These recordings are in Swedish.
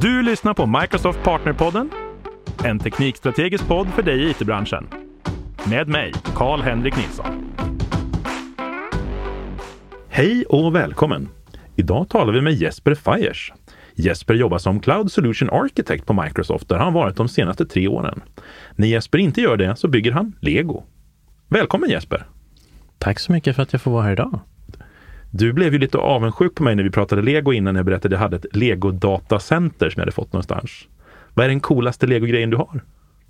Du lyssnar på Microsoft Partnerpodden, en teknikstrategisk podd för dig i it-branschen. Med mig, Karl-Henrik Nilsson. Hej och välkommen! Idag talar vi med Jesper Fires. Jesper jobbar som Cloud Solution Architect på Microsoft där han varit de senaste tre åren. När Jesper inte gör det så bygger han Lego. Välkommen Jesper! Tack så mycket för att jag får vara här idag. Du blev ju lite avundsjuk på mig när vi pratade lego innan jag berättade att jag hade ett lego-datacenter som jag hade fått någonstans. Vad är den coolaste lego-grejen du har?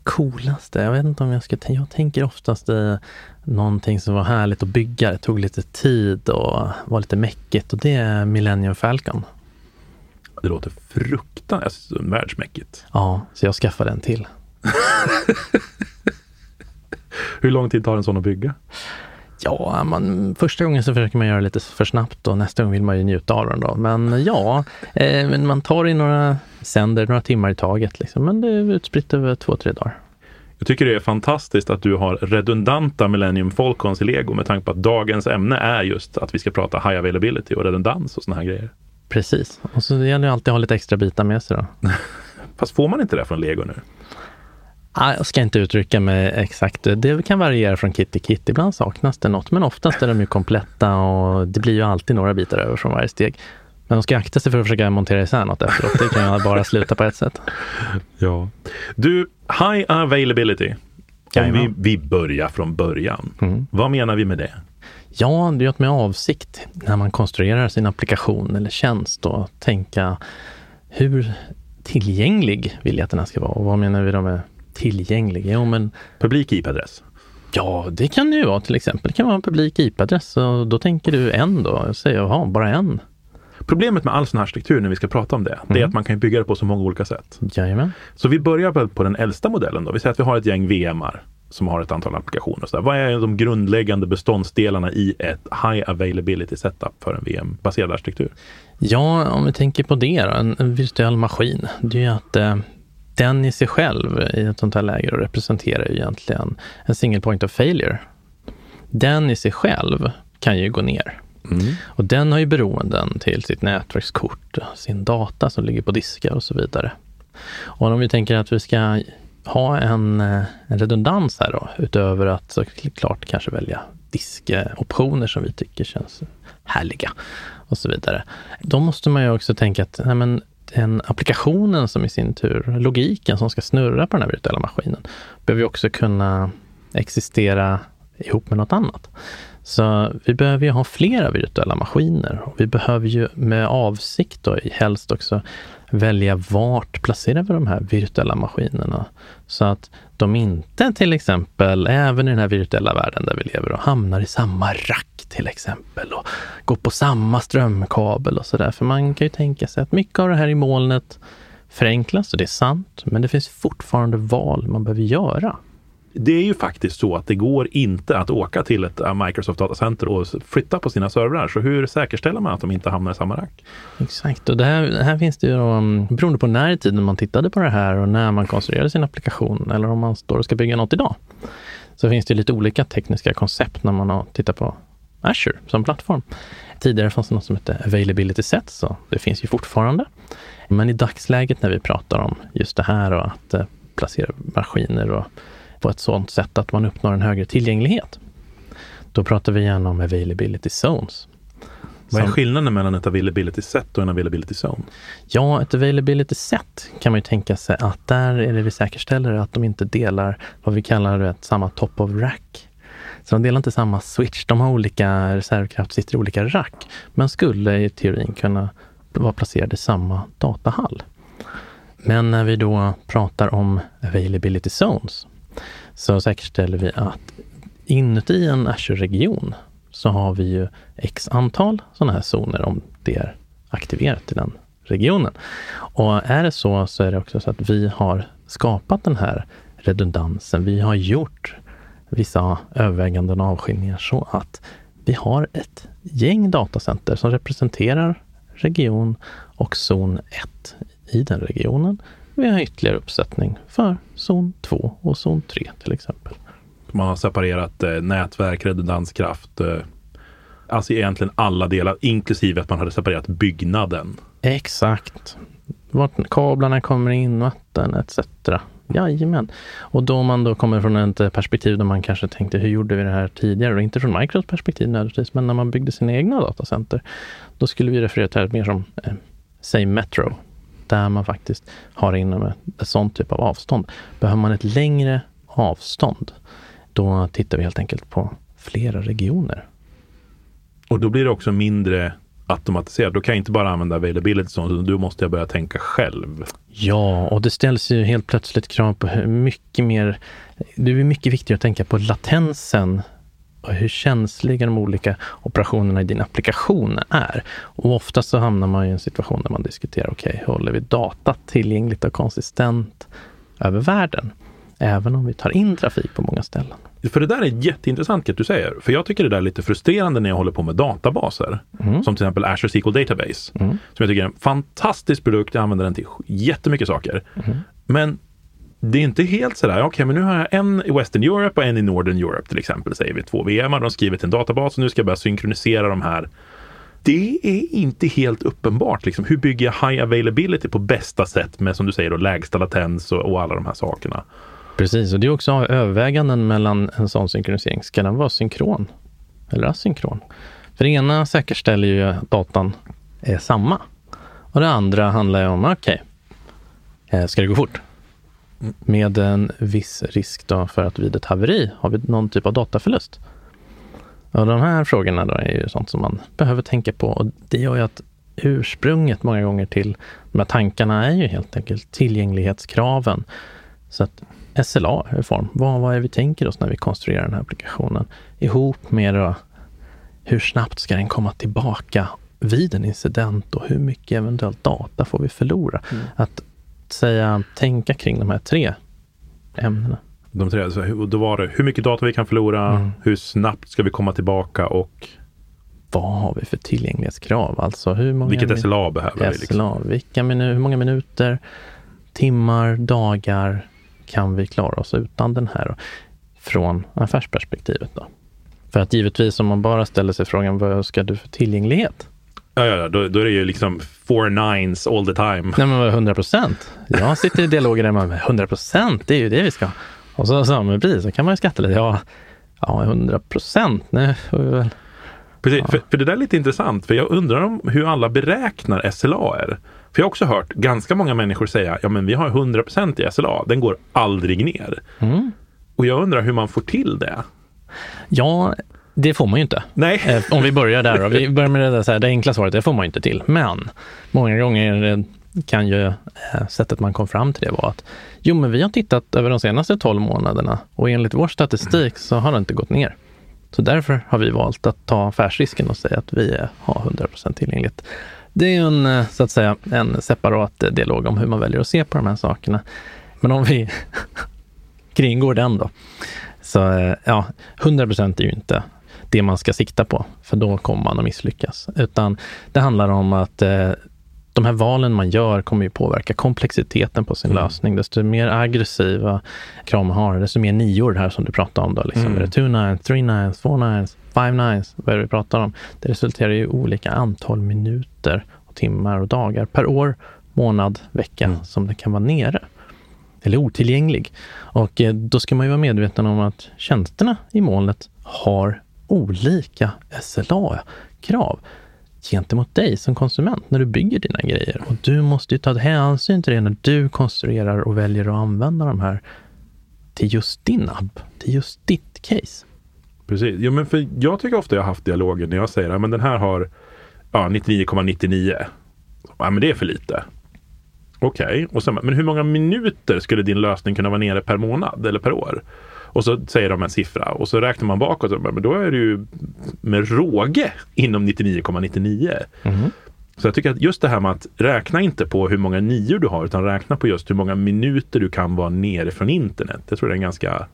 Coolaste? Jag vet inte om jag ska tänka. Jag tänker oftast i någonting som var härligt att bygga. Det tog lite tid och var lite mäckigt och det är Millennium Falcon. Det låter fruktansvärt världsmäckigt. Ja, så jag skaffade en till. Hur lång tid tar en sån att bygga? Ja, man, första gången så försöker man göra lite för snabbt och nästa gång vill man ju njuta av den då. Men ja, eh, man tar i några sänder, några timmar i taget. Liksom. Men det är utspritt över två, tre dagar. Jag tycker det är fantastiskt att du har redundanta Millennium Falcons i Lego med tanke på att dagens ämne är just att vi ska prata high availability och redundans och såna här grejer. Precis, och så det gäller ju alltid att ha lite extra bitar med sig då. Fast får man inte det från Lego nu? Jag ska inte uttrycka mig exakt. Det kan variera från kit till kit. Ibland saknas det något, men oftast är de ju kompletta och det blir ju alltid några bitar över från varje steg. Men de ska akta sig för att försöka montera isär något efteråt. Det kan bara sluta på ett sätt. Ja. Du, high availability. Om vi, vi börjar från början. Mm. Vad menar vi med det? Ja, det är att med avsikt när man konstruerar sin applikation eller tjänst och tänka hur tillgänglig vill jag att den här ska vara och vad menar vi då med tillgänglig? Jo, men... Publik IP-adress? Ja, det kan det ju vara till exempel. Det kan vara en publik IP-adress då tänker du en då. Jag säger, jaha, bara en. Problemet med all sån här struktur när vi ska prata om det, mm. det är mm. att man kan bygga det på så många olika sätt. Jajamän. Så vi börjar på, på den äldsta modellen då. Vi säger att vi har ett gäng VMar som har ett antal applikationer. Så där. Vad är de grundläggande beståndsdelarna i ett high availability setup för en VM-baserad arkitektur? Ja, om vi tänker på det då, en, en virtuell maskin. Det är ju att eh, den i sig själv i ett sånt här läge representerar ju egentligen en single point of failure. Den i sig själv kan ju gå ner. Mm. Och den har ju beroenden till sitt nätverkskort, sin data som ligger på diskar och så vidare. Och om vi tänker att vi ska ha en, en redundans här då, utöver att såklart kanske välja diskoptioner som vi tycker känns härliga och så vidare. Då måste man ju också tänka att nej men, den applikationen som i sin tur, logiken som ska snurra på den här virtuella maskinen, behöver ju också kunna existera ihop med något annat. Så vi behöver ju ha flera virtuella maskiner. Och vi behöver ju med avsikt då helst också välja vart placerar vi de här virtuella maskinerna. Så att de inte till exempel, även i den här virtuella världen där vi lever, och hamnar i samma rack till exempel och går på samma strömkabel och sådär. För man kan ju tänka sig att mycket av det här i molnet förenklas och det är sant, men det finns fortfarande val man behöver göra det är ju faktiskt så att det går inte att åka till ett eh, Microsoft datacenter och flytta på sina servrar. Så hur säkerställer man att de inte hamnar i samma rack? Exakt, och det här, här finns det ju, då, mm, beroende på när i tiden man tittade på det här och när man konstruerade sin applikation eller om man står och ska bygga något idag, så finns det lite olika tekniska koncept när man har tittat på Azure som plattform. Tidigare fanns det något som hette availability set, så det finns ju fortfarande. Men i dagsläget när vi pratar om just det här och att eh, placera maskiner och på ett sådant sätt att man uppnår en högre tillgänglighet. Då pratar vi gärna om availability zones. Vad är skillnaden mellan ett availability set och en availability zone? Ja, ett availability set kan man ju tänka sig att där är det vi säkerställer att de inte delar vad vi kallar det, samma top of rack. Så de delar inte samma switch. De har olika reservkraft, sitter i olika rack, men skulle i teorin kunna vara placerade i samma datahall. Men när vi då pratar om availability zones så säkerställer vi att inuti en Azure-region så har vi ju x antal sådana här zoner om det är aktiverat i den regionen. Och är det så så är det också så att vi har skapat den här redundansen. Vi har gjort vissa överväganden och avskiljningar så att vi har ett gäng datacenter som representerar region och zon 1 i den regionen vi har ytterligare uppsättning för zon 2 och zon 3 till exempel. Man har separerat eh, nätverk, redundanskraft, eh, alltså egentligen alla delar, inklusive att man hade separerat byggnaden. Exakt. vart kablarna kommer in, vatten etc. Jajamän. Och då man då kommer från ett perspektiv där man kanske tänkte, hur gjorde vi det här tidigare? Och inte från Microsofts perspektiv nödvändigtvis, men när man byggde sina egna datacenter, då skulle vi referera till det mer som, eh, säg Metro, där man faktiskt har inom ett, ett sånt typ av avstånd. Behöver man ett längre avstånd, då tittar vi helt enkelt på flera regioner. Och då blir det också mindre automatiserat. Då kan jag inte bara använda availability zone, då måste jag börja tänka själv. Ja, och det ställs ju helt plötsligt krav på mycket mer... Det är mycket viktigare att tänka på latensen hur känsliga de olika operationerna i din applikation är. Och ofta så hamnar man i en situation där man diskuterar, okej, okay, håller vi data tillgängligt och konsistent över världen? Även om vi tar in trafik på många ställen. För det där är jätteintressant att du säger. För jag tycker det där är lite frustrerande när jag håller på med databaser. Mm. Som till exempel Azure SQL Database. Mm. Som jag tycker är en fantastisk produkt. Jag använder den till jättemycket saker. Mm. Men det är inte helt sådär, okej okay, men nu har jag en i Western Europe och en i Northern Europe till exempel, säger vi. Två VM, har de skrivit en databas och nu ska jag börja synkronisera de här. Det är inte helt uppenbart. Liksom. Hur bygger jag high availability på bästa sätt med, som du säger, då, lägsta latens och, och alla de här sakerna? Precis, och det är också överväganden mellan en sån synkronisering. Ska den vara synkron eller asynkron? För det ena säkerställer ju att datan är samma. Och det andra handlar ju om, okej, okay, ska det gå fort? Med en viss risk då för att vid ett haveri har vi någon typ av dataförlust. Och de här frågorna då är ju sånt som man behöver tänka på och det gör ju att ursprunget många gånger till de här tankarna är ju helt enkelt tillgänglighetskraven. Så att SLA-reform. Vad, vad är vi tänker oss när vi konstruerar den här applikationen? Ihop med då, hur snabbt ska den komma tillbaka vid en incident och hur mycket eventuellt data får vi förlora? Mm. Att säga, tänka kring de här tre ämnena. De tre, så då var det hur mycket data vi kan förlora, mm. hur snabbt ska vi komma tillbaka och vad har vi för tillgänglighetskrav? Alltså hur många Vilket SLA behöver vi? Liksom? Vilka minu hur många minuter, timmar, dagar kan vi klara oss utan den här från affärsperspektivet? Då? För att givetvis om man bara ställer sig frågan vad ska du för tillgänglighet? Ja, ja då, då är det ju liksom four nines all the time. Nej, men 100 procent. Jag sitter i dialoger där man 100 procent, det är ju det vi ska. Och så samma pris, så kan man ju skatta lite. Ja, ja 100 procent. Precis, ja. för, för, det där är lite intressant, för jag undrar om hur alla beräknar SLA. För jag har också hört ganska många människor säga, ja men vi har 100% i SLA, den går aldrig ner. Mm. Och jag undrar hur man får till det. Ja, det får man ju inte. Nej. Eh, om vi börjar där då. Vi börjar med det, så här, det enkla svaret, det får man ju inte till. Men många gånger kan ju eh, sättet man kom fram till det vara att jo, men vi har tittat över de senaste 12 månaderna och enligt vår statistik så har det inte gått ner. Så därför har vi valt att ta affärsrisken och säga att vi har 100% tillgängligt. Det är en, eh, så att säga, en separat dialog om hur man väljer att se på de här sakerna. Men om vi kringgår den då. Så eh, ja, 100 är ju inte det man ska sikta på, för då kommer man att misslyckas. Utan det handlar om att eh, de här valen man gör kommer ju påverka komplexiteten på sin mm. lösning. Desto mer aggressiva krav man har, desto mer nior här som du pratade om. Då, liksom. Mm. Är det two nines, three nines, four nines, five nines? Vad är det vi pratar om? Det resulterar i olika antal minuter, och timmar och dagar per år, månad, vecka mm. som det kan vara nere eller otillgänglig. Och eh, då ska man ju vara medveten om att tjänsterna i molnet har olika SLA-krav gentemot dig som konsument när du bygger dina grejer. Och du måste ju ta hänsyn till det när du konstruerar och väljer att använda de här till just din app, till just ditt case. Precis. Ja, men för jag tycker ofta jag har haft dialoger när jag säger att ja, den här har ja, 99,99. Ja, men det är för lite. Okej, okay. men hur många minuter skulle din lösning kunna vara nere per månad eller per år? Och så säger de en siffra och så räknar man bakåt. Men då är det ju med råge inom 99,99. Mm. Så jag tycker att just det här med att räkna inte på hur många nior du har utan räkna på just hur många minuter du kan vara nere från internet. Jag tror det är en ganska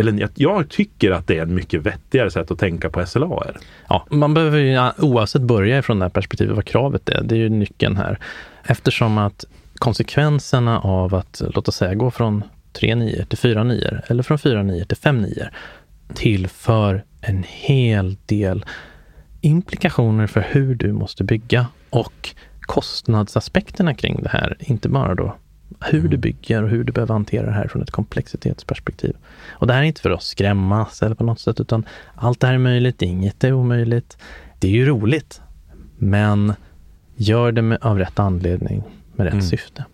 eller jag tycker att det är ett mycket vettigare sätt att tänka på SLA. Ja, man behöver ju oavsett börja ifrån det här perspektivet vad kravet är. Det är ju nyckeln här. Eftersom att konsekvenserna av att, låt oss säga, gå från tre nior till fyra nior eller från fyra nior till fem nior tillför en hel del implikationer för hur du måste bygga och kostnadsaspekterna kring det här, inte bara då hur Mm. du bygger och hur du behöver hantera det här från ett komplexitetsperspektiv. Och det här är inte för att skrämmas eller på något sätt, utan allt det här är möjligt, inget är omöjligt. Det är ju roligt, men gör det med, av rätt anledning, med rätt Mm. syfte.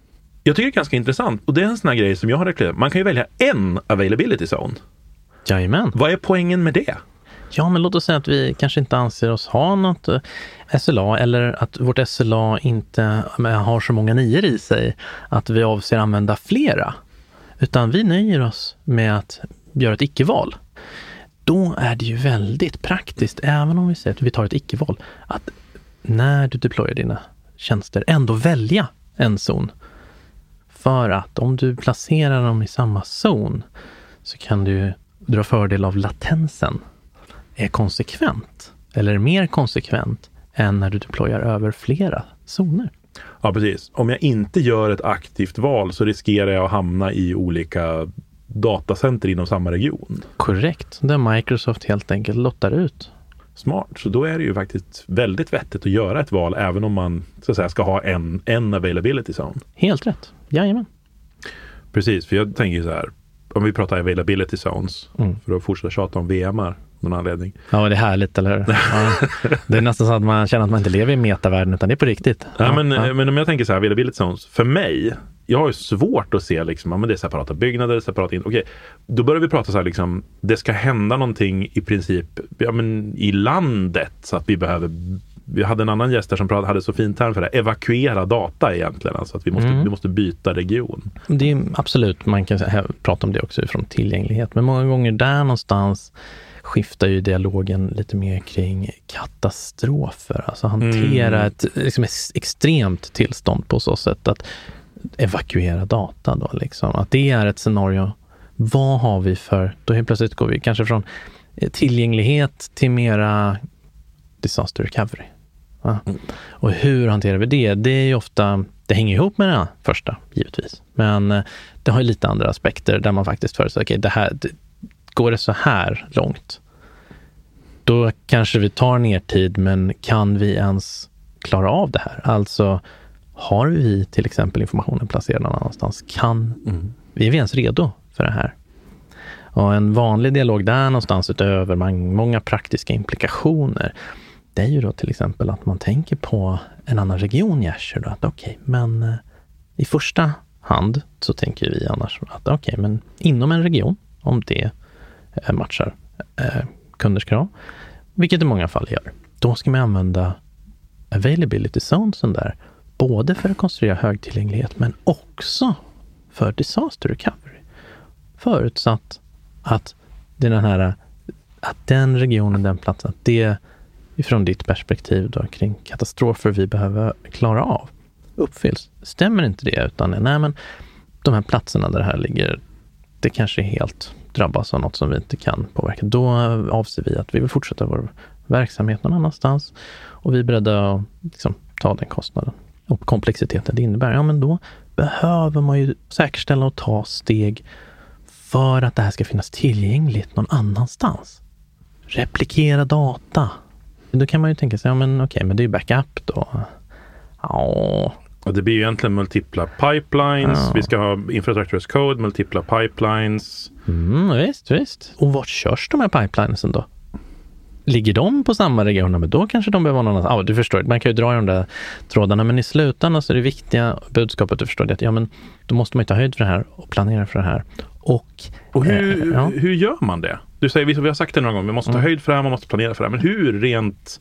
Jag tycker det är ganska intressant och det är en sån här grej som jag har rekommenderat. Man kan ju välja en availability zone. Jajamän. Vad är poängen med det? Ja, men låt oss säga att vi kanske inte anser oss ha något eh, SLA eller att vårt SLA inte eh, har så många nior i sig att vi avser använda flera. Utan vi nöjer oss med att göra ett icke-val. Då är det ju väldigt praktiskt, även om vi säger att vi tar ett icke-val, att när du deployar dina tjänster ändå välja en zon. För att om du placerar dem i samma zon så kan du dra fördel av latensen är konsekvent eller mer konsekvent än när du deployar över flera zoner. Ja, precis. Om jag inte gör ett aktivt val så riskerar jag att hamna i olika datacenter inom samma region. Korrekt, där Microsoft helt enkelt lottar ut. Smart. Så då är det ju faktiskt väldigt vettigt att göra ett val även om man så att säga, ska ha en, en availability zone. Helt rätt, jajamän. Precis, för jag tänker så här. Om vi pratar availability zones, Mm. för att fortsätta tjata om VMar någon anledning. Ja, det är härligt, eller hur? Ja. Det är nästan så att man känner att man inte lever i metavärlden, utan det är på riktigt. Ja, men, ja. men om jag tänker så här, availability zones. För mig, jag har ju svårt att se liksom, ja, men det är separata byggnader, separata in. Okej, då börjar vi prata så här liksom, det ska hända någonting i princip ja, men, i landet så att vi behöver vi hade en annan gäst där som pratade, hade så fin term för det, evakuera data egentligen. Alltså att vi måste, Mm. vi måste byta region. Det är absolut, man kan prata om det också från tillgänglighet, men många gånger där någonstans skiftar ju dialogen lite mer kring katastrofer, alltså hantera Mm. ett liksom, ex- extremt tillstånd på så sätt att evakuera data då liksom. Att det är ett scenario. Vad har vi för, då helt plötsligt går vi kanske från eh, tillgänglighet till mera disaster recovery. Ja. Mm. Och hur hanterar vi det? Det är ju ofta, det hänger ihop med den första givetvis. Men eh, det har ju lite andra aspekter där man faktiskt förutsätter, okej, det här, det, går det så här långt, då kanske vi tar ner tid, men kan vi ens klara av det här? Alltså, har vi till exempel informationen placerad någon annanstans? Kan vi är vi ens redo för det här? Och en vanlig dialog där någonstans utöver många praktiska implikationer, det är ju då till exempel att man tänker på en annan region i Azure. Då, att okej, men eh, i första hand så tänker vi annars att okej, men inom en region, om det Eh, matchar eh, kunders krav, vilket i många fall gör, då ska man använda availability zonesen där, både för att konstruera högtillgänglighet, men också för disaster recovery. Förutsatt att det är den här, att den regionen, den platsen, att det ifrån ditt perspektiv då kring katastrofer vi behöver klara av uppfylls. Stämmer inte det, utan nej men de här platserna där det här ligger, det kanske är helt drabbas av något som vi inte kan påverka. Då avser vi att vi vill fortsätta vår verksamhet någon annanstans och vi är beredda att liksom, ta den kostnaden och komplexiteten det innebär. Ja, men då behöver man ju säkerställa och ta steg för att det här ska finnas tillgängligt någon annanstans. Replikera data. Då kan man ju tänka sig, ja men okej, men det är ju backup då. Ja, det blir ju egentligen multipla pipelines. Ja. Vi ska ha infrastructure as code, multipla pipelines. mm, visst, visst. Och vart körs de här pipelinesen då? Ligger de på samma regioner, men då kanske de behöver vara någon annanstans. Ja, du förstår, man kan ju dra i de där trådarna, men i slutändan så är det viktiga budskapet, du förstår det, att ja, men då måste man ju ta höjd för det här och planera för det här. Och, Och hur, eh, ja. hur gör man det? Du säger, vi vi har sagt det några gånger, vi måste ta Mm. höjd för det här, man måste planera för det här. Men hur rent...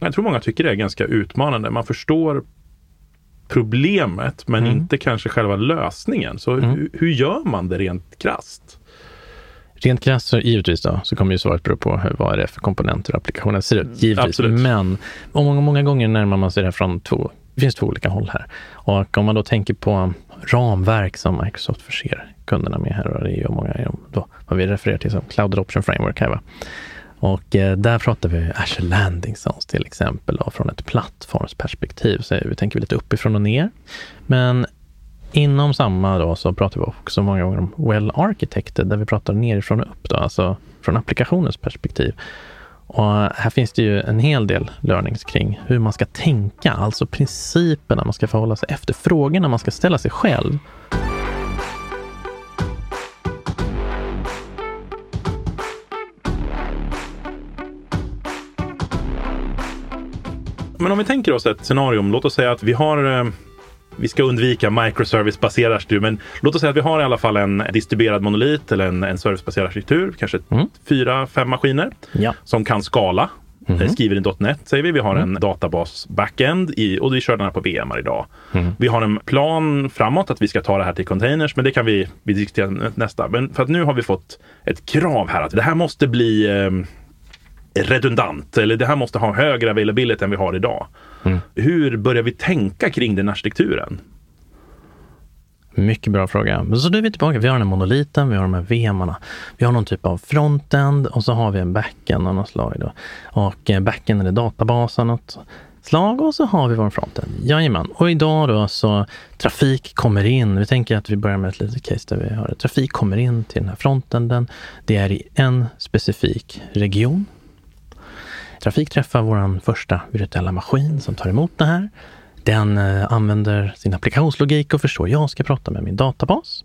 Jag tror många tycker det är ganska utmanande. Man förstår problemet, men Mm. inte kanske själva lösningen. Så Mm. hur, hur gör man det rent krasst? Rent krasst så givetvis då, så kommer ju svaret bero på hur, vad är det för komponenter applikationen ser ut. Givetvis. Absolut. Men och många, många gånger närmar man sig det här från två, det finns två olika håll här. Och om man då tänker på ramverk som Microsoft förser kunderna med här, och det är ju många då, vad vi refererar till som Cloud Adoption Framework här va. Och eh, där pratar vi Azure Landing Zones till exempel och från ett plattformsperspektiv så vi tänker lite uppifrån och ner. Men inom samma då så pratar vi också många gånger om well architected där vi pratar nerifrån och upp då, alltså från applikationens perspektiv. Och här finns det ju en hel del learnings kring hur man ska tänka, alltså principerna man ska förhålla sig efter, frågorna man ska ställa sig själv. Men om vi tänker oss ett scenario, låt oss säga att vi har eh, vi ska undvika microservice-baserad arkitektur, men låt oss säga att vi har i alla fall en distribuerad monolit eller en, en servicebaserad arkitektur, kanske mm. fyra, fem maskiner ja. som kan skala. Mm. Skriver i .NET säger vi. Vi har mm. en databas backend i, och vi kör den här på VM idag. Mm. Vi har en plan framåt att vi ska ta det här till containers, men det kan vi, vi diskutera nästa. Men för att nu har vi fått ett krav här att det här måste bli eh, redundant eller det här måste ha högre availability än vi har idag. Mm. Hur börjar vi tänka kring den arkitekturen? Mycket bra fråga. Men så nu är vi tillbaka. Vi har den här monoliten, vi har de här VMarna. Vi har någon typ av frontend och så har vi en backend av något slag. Då. Och eh, backend är databasen något slag och så har vi vår frontend. Jajamän. Och idag då så trafik kommer in. Vi tänker att vi börjar med ett litet case där vi har trafik kommer in till den här frontenden. Det är i en specifik region Trafik träffar vår första virtuella maskin som tar emot det här. Den eh, använder sin applikationslogik och förstår, jag ska prata med min databas.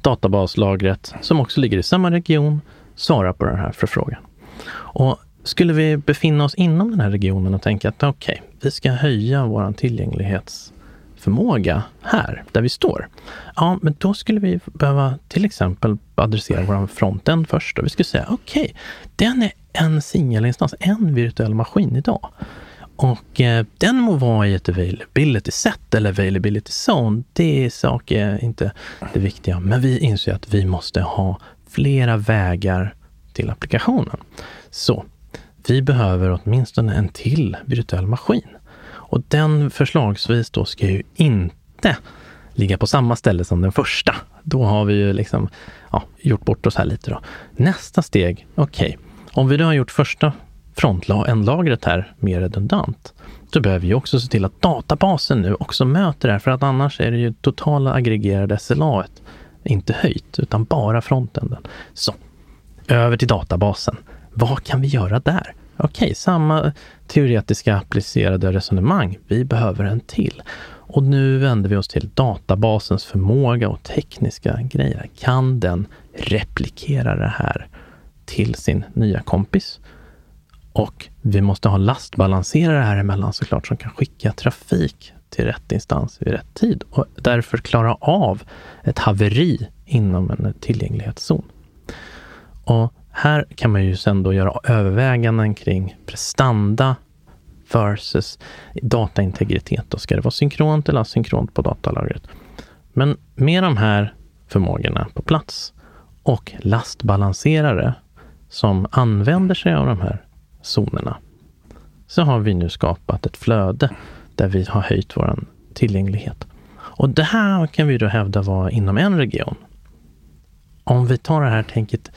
Databaslagret, som också ligger i samma region, svarar på den här förfrågan. Och skulle vi befinna oss inom den här regionen och tänka att okej, okay, vi ska höja vår tillgänglighetsförmåga här, där vi står. Ja, men då skulle vi behöva till exempel adressera vår frontend först och vi skulle säga okej, okay, den är en singelinstans, en virtuell maskin idag. Och eh, den må vara i ett availability set eller availability zone. Det är saker inte det viktiga, men vi inser att vi måste ha flera vägar till applikationen. Så vi behöver åtminstone en till virtuell maskin. Och den förslagsvis då ska ju inte ligga på samma ställe som den första. Då har vi ju liksom ja, gjort bort oss här lite då. Nästa steg, okej, okay, om vi då har gjort första frontlagret här mer redundant, så behöver vi också se till att databasen nu också möter det här, för att annars är det ju totala aggregerade SLA inte höjt, utan bara frontenden. Så, över till databasen. Vad kan vi göra där? Okej, okay, samma teoretiska applicerade resonemang. Vi behöver en till. Och nu vänder vi oss till databasens förmåga och tekniska grejer. Kan den replikera det här till sin nya kompis. Och vi måste ha lastbalanserare här emellan såklart som kan skicka trafik till rätt instans vid rätt tid och därför klara av ett haveri inom en tillgänglighetszon. Och här kan man ju sen då göra överväganden kring prestanda versus dataintegritet. Då ska det vara synkront eller asynkront på datalagret. Men med de här förmågorna på plats och lastbalanserare som använder sig av de här zonerna, så har vi nu skapat ett flöde där vi har höjt vår tillgänglighet. Och det här kan vi då hävda var inom en region. Om vi tar det här tänket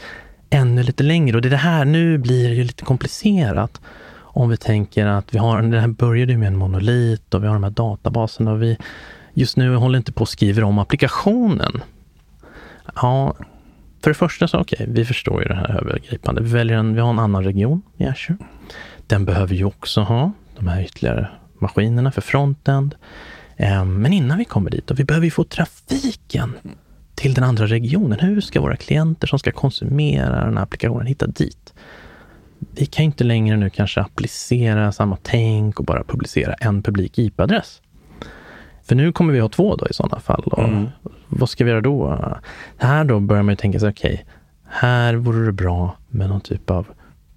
ännu lite längre, och det, är det här, nu blir det ju lite komplicerat. Om vi tänker att vi har, det här började med en monolit och vi har de här databaserna och vi just nu håller inte på att skriva om applikationen. Ja, för det första så, okej, okay, vi förstår ju det här övergripande. Vi väljer en, vi har en annan region i Azure. Den behöver ju också ha de här ytterligare maskinerna för frontend. Ehm, men innan vi kommer dit, då, vi behöver ju få trafiken till den andra regionen. Hur ska våra klienter som ska konsumera den här applikationen hitta dit? Vi kan inte längre nu kanske applicera samma tänk och bara publicera en publik IP-adress. För nu kommer vi ha två då i sådana fall. Och mm. Vad ska vi göra då? Här då börjar man ju tänka sig, okej, okay, här vore det bra med någon typ av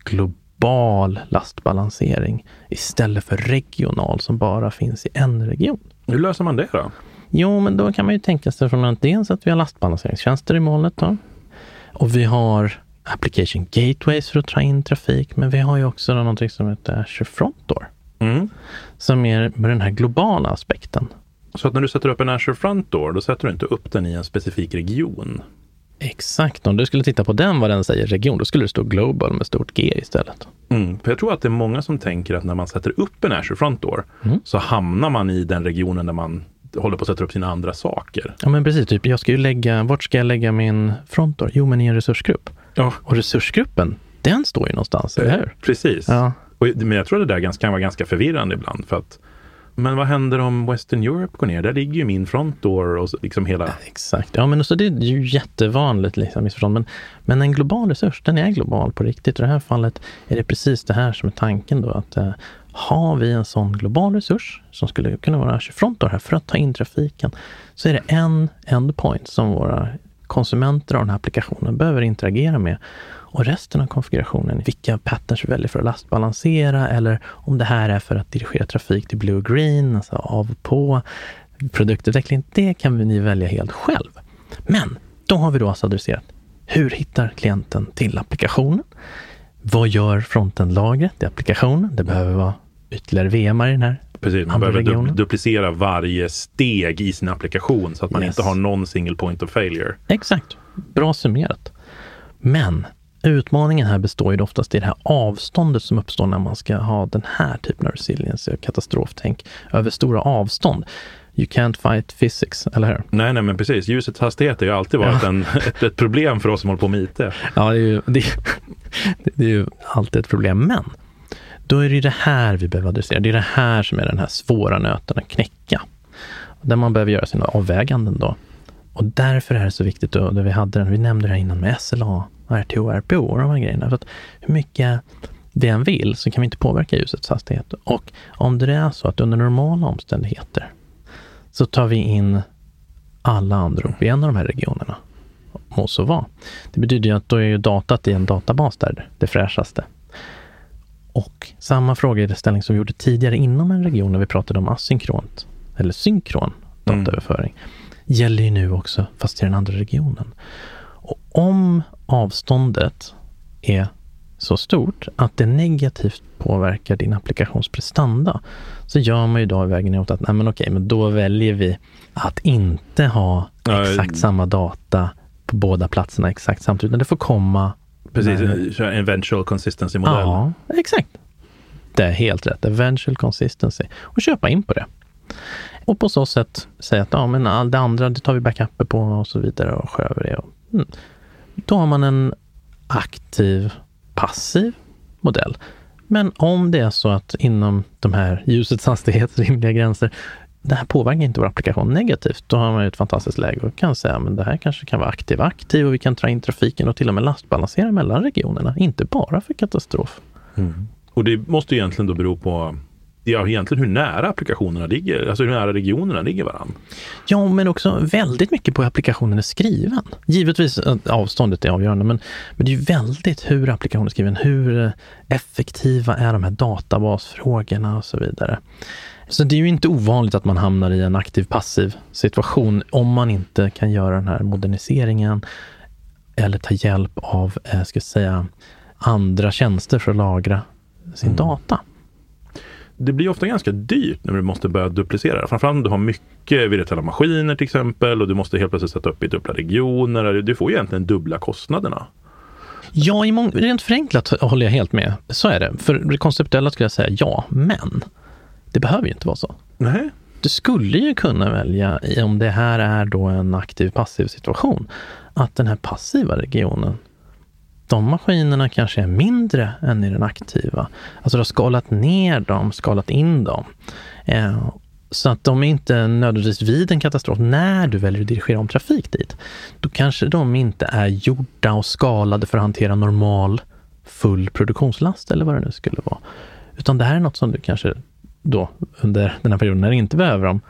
global lastbalansering istället för regional som bara finns i en region. Hur löser man det då? Jo, men då kan man ju tänka sig från att dels att vi har lastbalanseringstjänster i molnet då. Och vi har application gateways för att ta in trafik, men vi har ju också någonting som heter Azure Front Door. Mm. Som är med den här globala aspekten. Så att när du sätter upp en Azure Front Door, då sätter du inte upp den i en specifik region? Exakt. Om du skulle titta på den, vad den säger region, då skulle det stå Global med stort G istället. Mm, för jag tror att det är många som tänker att när man sätter upp en Azure Front Door mm. så hamnar man i den regionen där man håller på att sätta upp sina andra saker. Ja, men precis. Typ, jag ska ju lägga, vart ska jag lägga min Front Door? Jo, men i en resursgrupp. Ja. Och resursgruppen, Den står ju någonstans, eller hur? Precis. Ja. Och, men jag tror det där kan vara ganska förvirrande ibland. För att, men vad händer om Western Europe går ner? Där ligger ju min frontdoor och så- liksom hela... Exakt. Ja, men så det är ju jättevanligt liksom, missförstånd. Men, men en global resurs, den är global på riktigt. I det här fallet är det precis det här som är tanken då. Att eh, har vi en sån global resurs som skulle kunna vara 20 här för att ta in trafiken, så är det en endpoint som våra konsumenter av den här applikationen behöver interagera med. Och resten av konfigurationen, vilka patterns vi väljer för att lastbalansera eller om det här är för att dirigera trafik till Blue Green, alltså av och på, produktutveckling, det kan ni välja helt själv. Men då har vi då alltså adresserat hur hittar klienten till applikationen? Vad gör frontend-lagret i applikationen? Det behöver vara ytterligare VMar i den här Precis, man behöver du, duplicera varje steg i sin applikation så att man Yes. inte har någon single point of failure. Exakt. Bra summerat. Men utmaningen här består ju oftast i det här avståndet som uppstår när man ska ha den här typen av resilience och katastroftänk över stora avstånd. You can't fight physics, eller hur? Nej, nej, men precis. Ljusets hastighet har ju alltid varit Ja. en, ett, ett problem för oss som håller på med IT. Ja, det är ju, det, det är ju alltid ett problem. Men då är det ju det här vi behöver adressera. Det är det här som är den här svåra nöten att knäcka. Där man behöver göra sina avväganden då. Och därför är det så viktigt, då, där vi, hade den, vi nämnde det här innan med SLA, RTO, RPO och de här grejerna. För att hur mycket vi än vill så kan vi inte påverka ljusets hastighet. Och om det är så att under normala omständigheter så tar vi in alla anrop i en av de här regionerna. Må så vara. Det betyder ju att då är ju datat i en databas där, det fräschaste. Och samma frågeställning som vi gjorde tidigare inom en region när vi pratade om asynkront eller synkron dataöverföring gäller ju nu också fast i den andra regionen. Och om avståndet är så stort att det negativt påverkar din applikations prestanda så gör man ju då vägen åt att nej men okej, men då väljer vi att inte ha exakt samma data på båda platserna exakt samtidigt, utan det får komma Precis, Nej. köra en eventual consistency-modell. Ja, exakt. Det är helt rätt. Eventual consistency. Och köpa in på det. Och på så sätt säga att ja, men all det andra det tar vi backuper på och så vidare och skär över det. Och, mm. Då har man en aktiv, passiv modell. Men om det är så att inom de här ljusets hastighet, rimliga gränser, det här påverkar inte vår applikation negativt, då har man ju ett fantastiskt läge och kan säga men det här kanske kan vara aktiv aktiv och vi kan dra in trafiken och till och med lastbalansera mellan regionerna, inte bara för katastrof. Och det måste ju egentligen då bero på ja, egentligen hur nära applikationerna ligger, alltså hur nära regionerna ligger varandra. Ja, men också väldigt mycket på hur applikationen är skriven. Givetvis att avståndet är avgörande, men, men det är väldigt hur applikationen är skriven. Hur eh, effektiva är de här databasfrågorna och så vidare. Så det är ju inte ovanligt att man hamnar i en aktiv-passiv situation om man inte kan göra den här moderniseringen eller ta hjälp av, eh, ska jag säga, andra tjänster för att lagra sin data. Det blir ofta ganska dyrt när du måste börja duplicera. Framförallt om du har mycket virtuella maskiner till exempel och du måste helt plötsligt sätta upp i dubbla regioner. Du får ju egentligen dubbla kostnaderna. Ja, i rent förenklat håller jag helt med. Så är det. För det konceptuella skulle jag säga ja, men det behöver ju inte vara så. Nej. Du skulle ju kunna välja, om det här är då en aktiv passiv situation, att den här passiva regionen, de maskinerna kanske är mindre än i den aktiva. Alltså du har skalat ner dem, skalat in dem. Eh, så att de är inte nödvändigtvis vid en katastrof när du väljer att dirigera om trafik dit. Då kanske de inte är gjorda och skalade för att hantera normal full produktionslast eller vad det nu skulle vara. Utan det här är något som du kanske då under den här perioden när du inte behöver dem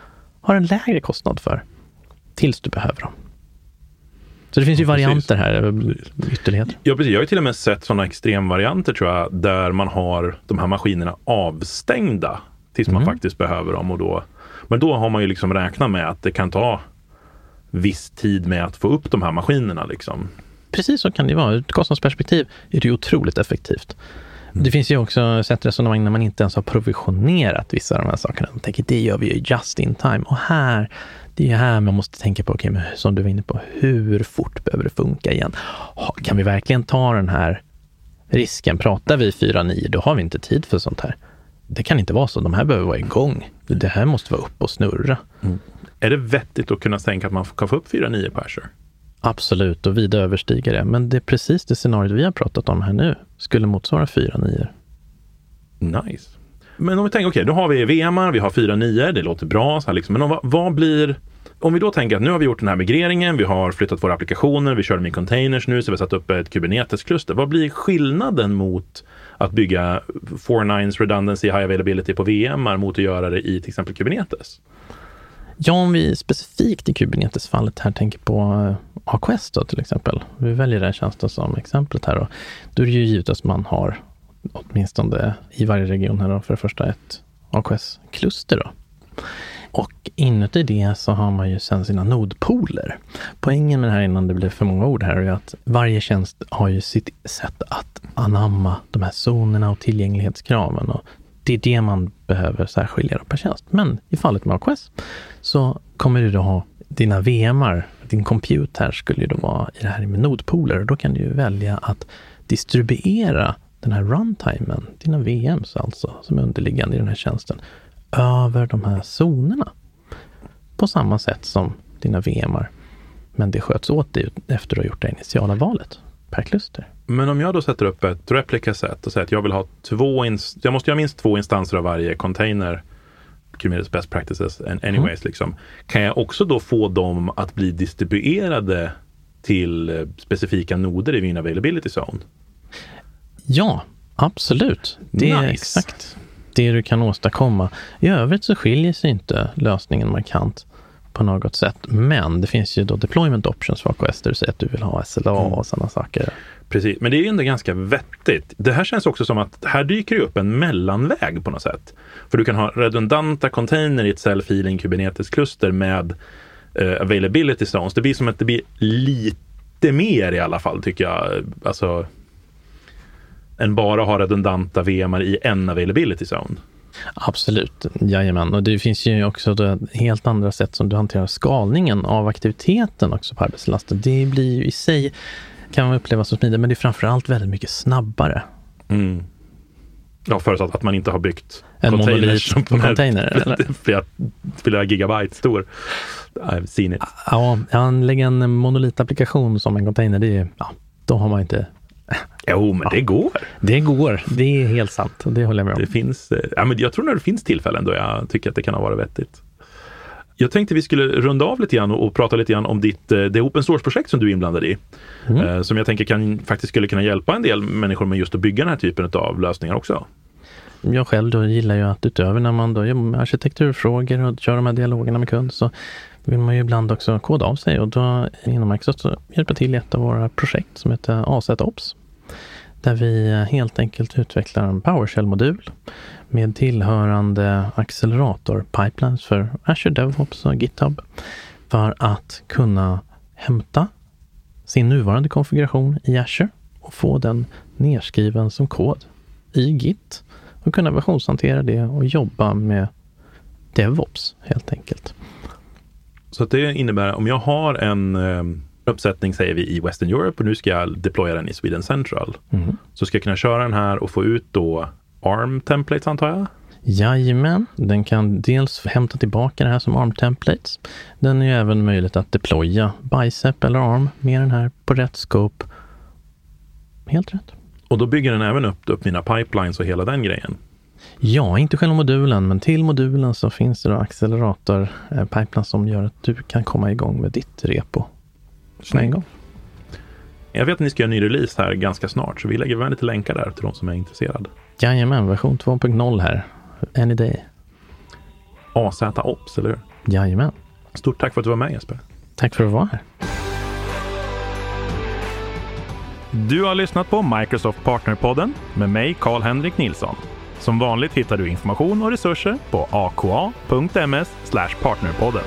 har en lägre kostnad för tills du behöver dem. Så det finns ju Ja, precis. varianter här, ytterligheter. Ja, precis. Jag har ju till och med sett sådana extremvarianter tror jag, där man har de här maskinerna avstängda tills man Mm. faktiskt behöver dem. Och då, men då har man ju liksom räknat med att det kan ta viss tid med att få upp de här maskinerna. Liksom. Precis så kan det vara. Ur ett kostnadsperspektiv är det ju otroligt effektivt. Det finns ju också sett resonemang när man inte ens har provisionerat vissa av de här sakerna. Man tänker det gör vi ju just in time. Och här, det är här man måste tänka på, okej, men som du var inne på, hur fort behöver det funka igen? Kan vi verkligen ta den här risken? Pratar vi 4.9, då har vi inte tid för sånt här. Det kan inte vara så. De här behöver vara igång. Det här måste vara upp och snurra. Är det vettigt att kunna tänka att man kan få upp 4.9 på Azure? Absolut, och vida överstiga det. Men det är precis det scenariot vi har pratat om här nu skulle motsvara fyra nior. Nice. Men om vi tänker, okej, okay, då har vi VM, vi har fyra nior, det låter bra. Så här liksom. Men om, vad blir om vi då tänker att nu har vi gjort den här migreringen, vi har flyttat våra applikationer, vi kör dem i containers nu, så vi har satt upp ett Kubernetes-kluster. Vad blir skillnaden mot att bygga 4.9s redundancy high availability på VM, mot att göra det i till exempel Kubernetes? Ja, om vi specifikt i Kubernetes-fallet här tänker på eh, AKS då till exempel. Vi väljer den tjänsten som exemplet här. Då, då är det ju givet att man har åtminstone i varje region här då, för det första ett AKS-kluster. Då. Och inuti det så har man ju sen sina nodpooler. Poängen med det här innan det blir för många ord här är att varje tjänst har ju sitt sätt att anamma de här zonerna och tillgänglighetskraven. Och det är det man behöver särskilja per tjänst. Men i fallet med AKS så kommer du då ha dina VMar, din compute här skulle ju då vara i det här med nodpooler. Då kan du ju välja att distribuera den här runtimen, dina VMs alltså, som är underliggande i den här tjänsten, över de här zonerna. På samma sätt som dina VMar. Men det sköts åt dig efter att ha gjort det initiala valet per kluster. Men om jag då sätter upp ett replica set och säger att jag vill ha två, jag måste ha minst två instanser av varje container, Kubernetes best practices anyways, mm. liksom. Kan jag också då få dem att bli distribuerade till eh, specifika noder i min availability zone? Ja, absolut. Det nice. är exakt det du kan åstadkomma. I övrigt så skiljer sig inte lösningen markant på något sätt. Men det finns ju då deployment options för AKS där du säger att du vill ha SLA mm. och sådana saker. Precis, men det är ju ändå ganska vettigt. Det här känns också som att här dyker det upp en mellanväg på något sätt. För du kan ha redundanta container i ett self-healing Kubernetes-kluster med uh, availability zones. Det blir som att det blir lite mer i alla fall tycker jag. Alltså än bara ha redundanta VMar i en availability zone. Absolut, jajamän. Och det finns ju också helt andra sätt som du hanterar skalningen av aktiviteten också på arbetslasten. Det blir ju i sig, kan man uppleva som smidigt, men det är framförallt väldigt mycket snabbare. Mm. Ja, förutsatt att man inte har byggt en monolit på container. Eller? Flera, flera gigabyte stor. I've seen it. Ja, anlägga en monolitapplikation som en container, det är, ja, då har man inte Jo, men ja. det går. Det går. Det är helt sant. Det håller jag med om. Det finns, eh, ja, men jag tror att det finns tillfällen då jag tycker att det kan ha varit vettigt. Jag tänkte vi skulle runda av lite grann och, och prata lite grann om ditt, eh, det open source-projekt som du är inblandad i. Mm. Eh, som jag tänker kan, faktiskt skulle kunna hjälpa en del människor med just att bygga den här typen av lösningar också. Jag själv då gillar ju att utöver när man då jobbar med arkitekturfrågor och kör de här dialogerna med kund så vill man ju ibland också koda av sig och då inom Microsoft så hjälper till i ett av våra projekt som heter AZ Ops. Där vi helt enkelt utvecklar en PowerShell-modul med tillhörande accelerator-pipelines för Azure DevOps och GitHub för att kunna hämta sin nuvarande konfiguration i Azure och få den nedskriven som kod i Git och kunna versionshantera det och jobba med DevOps helt enkelt. Så det innebär om jag har en eh, uppsättning, säger vi, i Western Europe och nu ska jag deploya den i Sweden Central. Mm. Så ska jag kunna köra den här och få ut då ARM-templates antar jag? Jajamän, den kan dels hämta tillbaka det här som ARM-templates. Den är ju även möjligt att deploya Bicep eller ARM med den här på rätt scope. Helt rätt. Och då bygger den även upp, upp mina pipelines och hela den grejen? Ja, inte själva modulen, men till modulen så finns det då accelerator eh, som gör att du kan komma igång med ditt repo på en gång. Jag vet att ni ska göra en ny release här ganska snart, så vi lägger väl lite länkar där till de som är intresserade. Jajamän, version 2.0 här. Any day. AZ Ops, eller hur? Jajamän. Stort tack för att du var med Jesper. Tack för att vara här. Du har lyssnat på Microsoft Partnerpodden med mig, Karl-Henrik Nilsson. Som vanligt hittar du information och resurser på aka.ms partnerpodden.